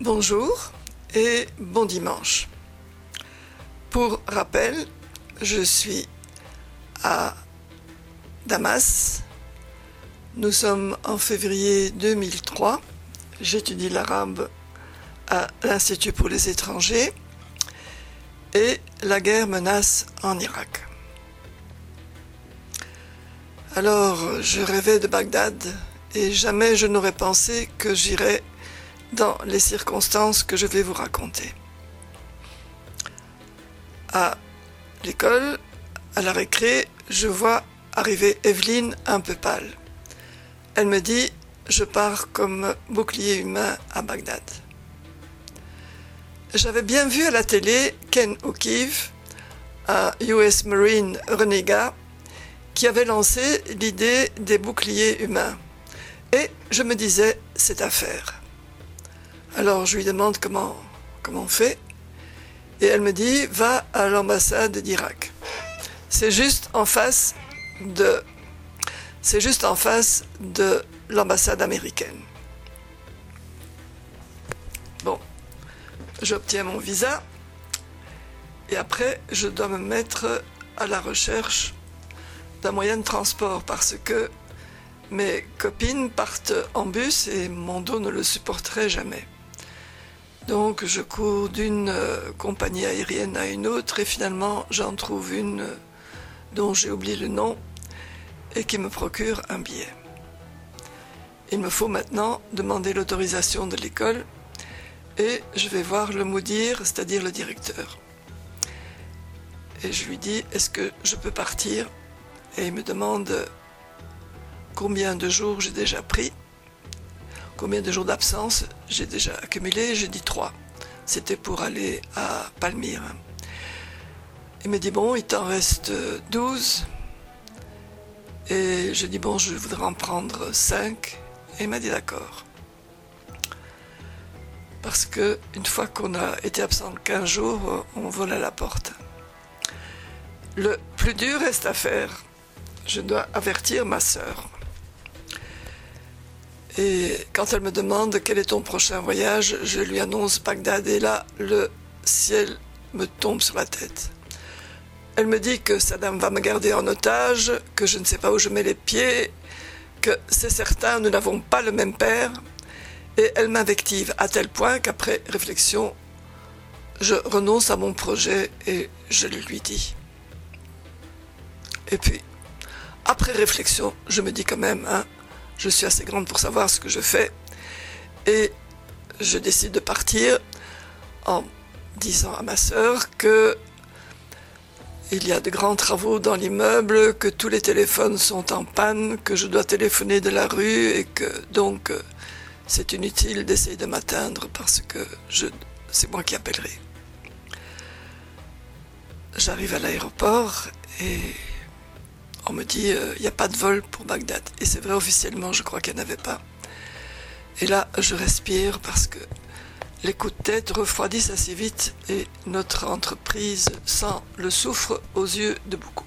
Bonjour et bon dimanche. Pour rappel, je suis à Damas. Nous sommes en février 2003. J'étudie l'arabe à l'Institut pour les étrangers et la guerre menace en Irak. Alors, je rêvais de Bagdad et jamais je n'aurais pensé que j'irais dans les circonstances que je vais vous raconter. À l'école, à la récré, je vois arriver Evelyne un peu pâle. Elle me dit Je pars comme bouclier humain à Bagdad. J'avais bien vu à la télé Ken O'Keefe, un US Marine renégat, qui avait lancé l'idée des boucliers humains. Et je me disais, c'est à faire. Alors je lui demande comment, comment on fait. Et elle me dit, va à l'ambassade d'Irak. C'est juste en face de, c'est juste en face de l'ambassade américaine. Bon, j'obtiens mon visa et après je dois me mettre à la recherche d'un moyen de transport parce que mes copines partent en bus et mon dos ne le supporterait jamais. Donc je cours d'une euh, compagnie aérienne à une autre et finalement j'en trouve une euh, dont j'ai oublié le nom et qui me procure un billet. Il me faut maintenant demander l'autorisation de l'école et je vais voir le moudir, c'est-à-dire le directeur. Et je lui dis, est-ce que je peux partir? Et il me demande combien de jours j'ai déjà pris, combien de jours d'absence j'ai déjà accumulé. J'ai dit trois. C'était pour aller à Palmyre. Il me dit, bon, il t'en reste 12. Et je dis, bon, je voudrais en prendre 5. Et il m'a dit, d'accord. Parce que une fois qu'on a été absent 15 jours, on vole à la porte. Le plus dur reste à faire. Je dois avertir ma sœur. Et quand elle me demande quel est ton prochain voyage, je lui annonce Bagdad et là, le ciel me tombe sur la tête. Elle me dit que Saddam va me garder en otage, que je ne sais pas où je mets les pieds, que c'est certain, nous n'avons pas le même père. Et elle m'invective à tel point qu'après réflexion, je renonce à mon projet et je le lui dis. Et puis, après réflexion, je me dis quand même, hein, je suis assez grande pour savoir ce que je fais. Et je décide de partir en disant à ma sœur que il y a de grands travaux dans l'immeuble, que tous les téléphones sont en panne, que je dois téléphoner de la rue et que donc c'est inutile d'essayer de m'atteindre parce que je, c'est moi qui appellerai. J'arrive à l'aéroport et on me dit, il euh, n'y a pas de vol pour Bagdad. Et c'est vrai, officiellement, je crois qu'il n'y en avait pas. Et là, je respire parce que les coups de tête refroidissent assez vite et notre entreprise sent le souffre aux yeux de beaucoup.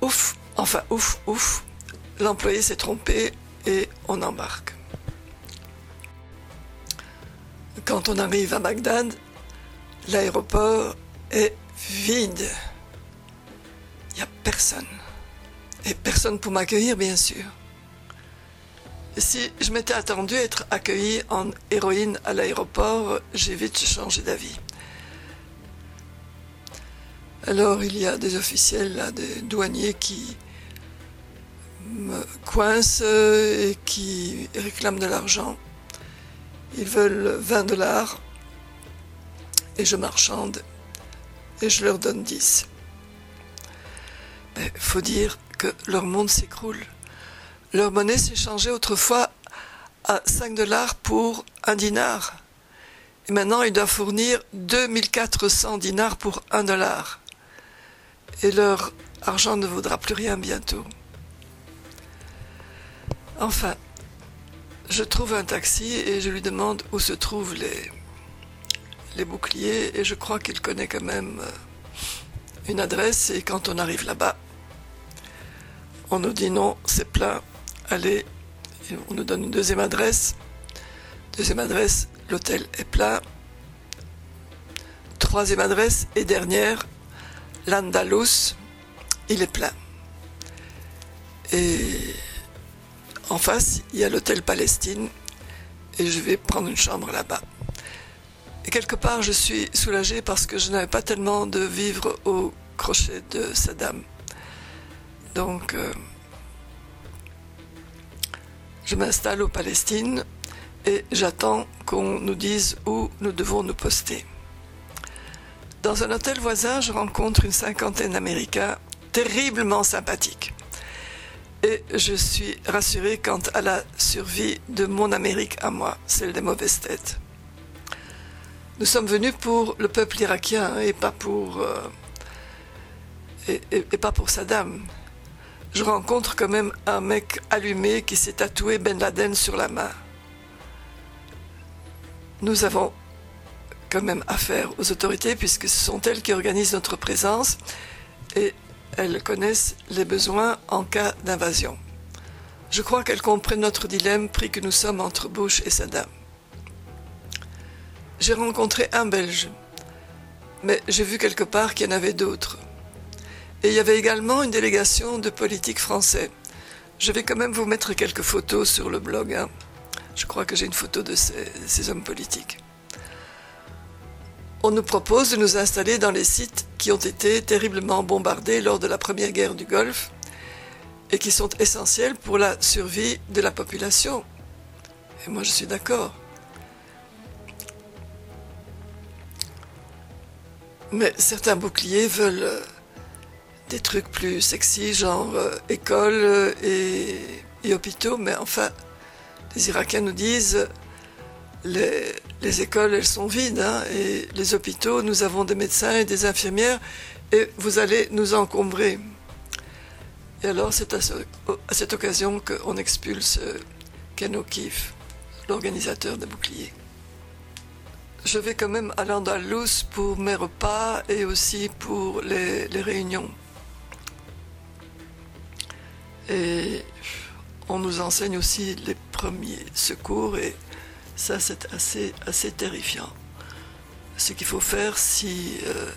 Ouf, enfin ouf, ouf, l'employé s'est trompé et on embarque. Quand on arrive à Bagdad, l'aéroport est vide personne. Et personne pour m'accueillir, bien sûr. si je m'étais attendu à être accueilli en héroïne à l'aéroport, j'ai vite changé d'avis. Alors il y a des officiels, des douaniers qui me coincent et qui réclament de l'argent. Ils veulent 20 dollars et je marchande et je leur donne 10. Il faut dire que leur monde s'écroule. Leur monnaie s'est changée autrefois à 5 dollars pour un dinar. Et maintenant, ils doivent fournir 2400 dinars pour un dollar. Et leur argent ne vaudra plus rien bientôt. Enfin, je trouve un taxi et je lui demande où se trouvent les, les boucliers et je crois qu'il connaît quand même euh, une adresse et quand on arrive là-bas, on nous dit non, c'est plein, allez, on nous donne une deuxième adresse. Deuxième adresse, l'hôtel est plein. Troisième adresse et dernière, l'Andalus, il est plein. Et en face, il y a l'hôtel Palestine et je vais prendre une chambre là-bas. Et quelque part, je suis soulagée parce que je n'avais pas tellement de vivre au crochet de Saddam. Donc, euh, je m'installe au Palestine et j'attends qu'on nous dise où nous devons nous poster. Dans un hôtel voisin, je rencontre une cinquantaine d'Américains terriblement sympathiques. Et je suis rassuré quant à la survie de mon Amérique à moi, celle des mauvaises têtes. Nous sommes venus pour le peuple irakien et pas pour, euh, et, pas pour Saddam. Je rencontre quand même un mec allumé qui s'est tatoué Ben Laden sur la main. Nous avons quand même affaire aux autorités puisque ce sont elles qui organisent notre présence et elles connaissent les besoins en cas d'invasion. Je crois qu'elles comprennent notre dilemme pris que nous sommes entre Bush et Saddam. J'ai rencontré un Belge, mais j'ai vu quelque part qu'il y en avait d'autres. Et il y avait également une délégation de politiques français. Je vais quand même vous mettre quelques photos sur le blog. Hein. Je crois que j'ai une photo de ces hommes politiques on nous propose de nous installer dans les sites qui ont été terriblement bombardés lors de la première guerre du Golfe et qui sont essentiels pour la survie de la population. Et moi je suis d'accord. Mais certains boucliers veulent euh, des trucs plus sexy, genre euh, écoles euh, et, et, hôpitaux, mais enfin, les Irakiens nous disent les, les écoles, elles sont vides, hein, et les hôpitaux, nous avons des médecins et des infirmières, et vous allez nous encombrer. Et alors, c'est à, cette occasion qu'on expulse euh, Ken O'Keefe, l'organisateur des boucliers. Je vais quand même à l'Andalous pour mes repas et aussi pour les, les réunions. Et on nous enseigne aussi les premiers secours et ça, c'est assez, assez terrifiant. Ce qu'il faut faire si euh,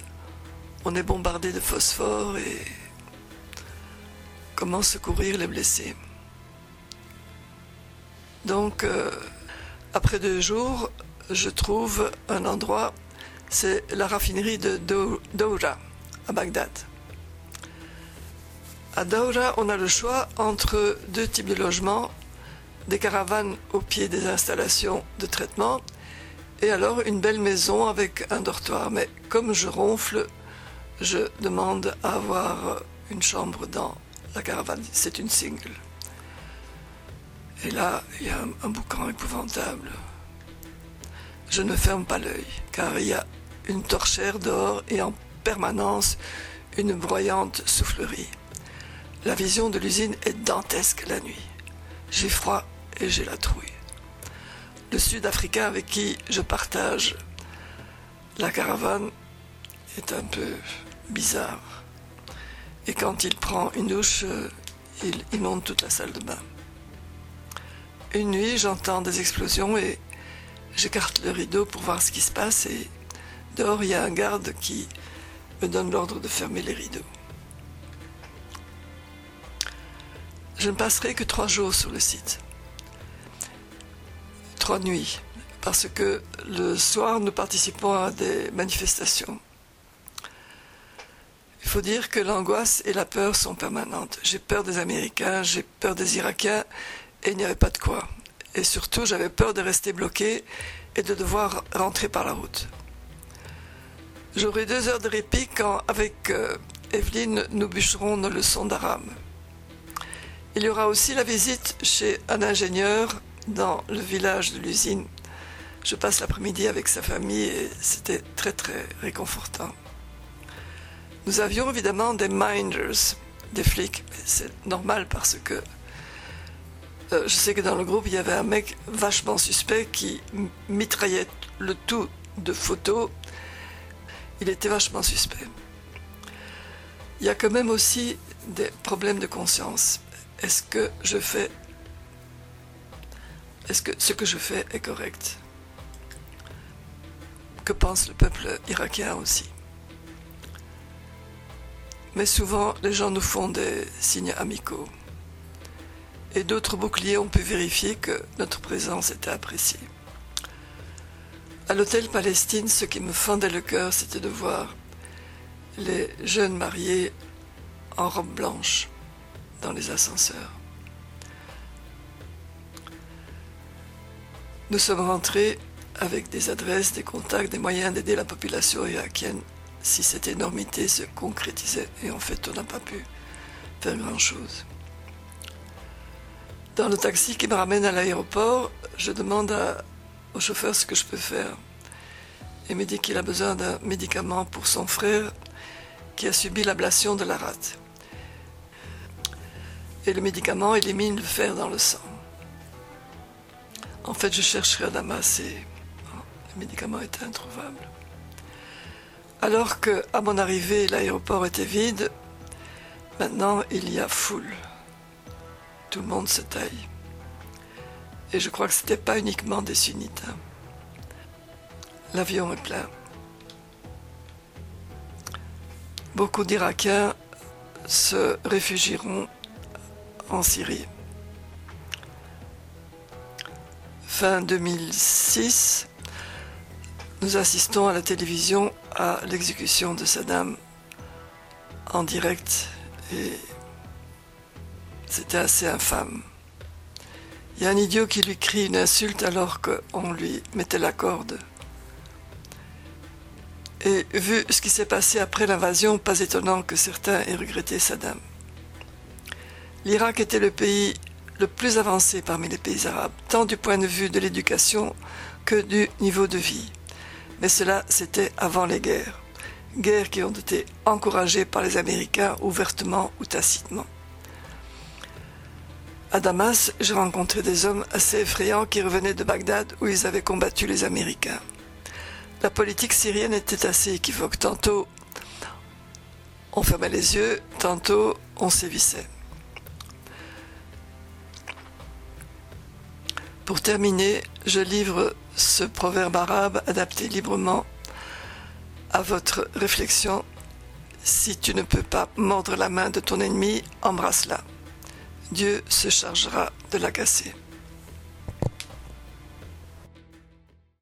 on est bombardé de phosphore et comment secourir les blessés. Donc, euh, après deux jours, je trouve un endroit, c'est la raffinerie de Doura, à Bagdad. À Doura, on a le choix entre deux types de logements des caravanes au pied des installations de traitement, et alors une belle maison avec un dortoir. Mais comme je ronfle, je demande à avoir une chambre dans la caravane. C'est une single. Et là, il y a un, boucan épouvantable. Je ne ferme pas l'œil, car il y a une torchère dehors et en permanence une broyante soufflerie. La vision de l'usine est dantesque la nuit. J'ai froid et j'ai la trouille. Le Sud-Africain avec qui je partage la caravane est un peu bizarre. Et quand il prend une douche, euh, il inonde toute la salle de bain. Une nuit, j'entends des explosions et j'écarte le rideau pour voir ce qui se passe et dehors, il y a un garde qui me donne l'ordre de fermer les rideaux. Je ne passerai que trois jours sur le site trois nuits, parce que le soir, nous participons à des manifestations. Il faut dire que l'angoisse et la peur sont permanentes. J'ai peur des Américains, j'ai peur des Irakiens, et il n'y avait pas de quoi. Et surtout, j'avais peur de rester bloqué et de devoir rentrer par la route. J'aurai deux heures de répit quand, avec euh, Evelyne, nous bûcherons nos leçons d'arabe. Il y aura aussi la visite chez un ingénieur dans le village de l'usine. Je passe l'après-midi avec sa famille et c'était très très réconfortant. Nous avions évidemment des minders, des flics, c'est normal parce que euh, je sais que dans le groupe il y avait un mec vachement suspect qui mitraillait le tout de photos. Il était vachement suspect. Il y a quand même aussi des problèmes de conscience. Est-ce que je fais est-ce que ce que je fais est correct? Que pense le peuple irakien aussi? Mais souvent, les gens nous font des signes amicaux. Et d'autres boucliers ont pu vérifier que notre présence était appréciée. À l'hôtel Palestine, ce qui me fendait le cœur, c'était de voir les jeunes mariés en robe blanche dans les ascenseurs. Nous sommes rentrés avec des adresses, des contacts, des moyens d'aider la population irakienne si cette énormité se concrétisait et en fait on n'a pas pu faire grand-chose. Dans le taxi qui me ramène à l'aéroport, je demande au chauffeur ce que je peux faire. Il me dit qu'il a besoin d'un médicament pour son frère qui a subi l'ablation de la rate. Et le médicament élimine le fer dans le sang. En fait, je chercherai à Damas et le médicament était introuvable. Alors que, à mon arrivée, l'aéroport était vide, maintenant il y a foule. Tout le monde se taille. Et je crois que ce n'était pas uniquement des sunnites. Hein. L'avion est plein. Beaucoup d'Irakiens se réfugieront en Syrie. fin 2006, nous assistons à la télévision à l'exécution de Saddam en direct et c'était assez infâme. Il y a un idiot qui lui crie une insulte alors qu'on lui mettait la corde. Et vu ce qui s'est passé après l'invasion, pas étonnant que certains aient regretté Saddam. L'Irak était le pays le plus avancé parmi les pays arabes, tant du point de vue de l'éducation que du niveau de vie. Mais cela, c'était avant les guerres. Guerres qui ont été encouragées par les Américains ouvertement ou tacitement. À Damas, j'ai rencontré des hommes assez effrayants qui revenaient de Bagdad où ils avaient combattu les Américains. La politique syrienne était assez équivoque. Tantôt, on fermait les yeux, tantôt, on sévissait. Pour terminer, je livre ce proverbe arabe adapté librement à votre réflexion. Si tu ne peux pas mordre la main de ton ennemi, embrasse-la. Dieu se chargera de la casser.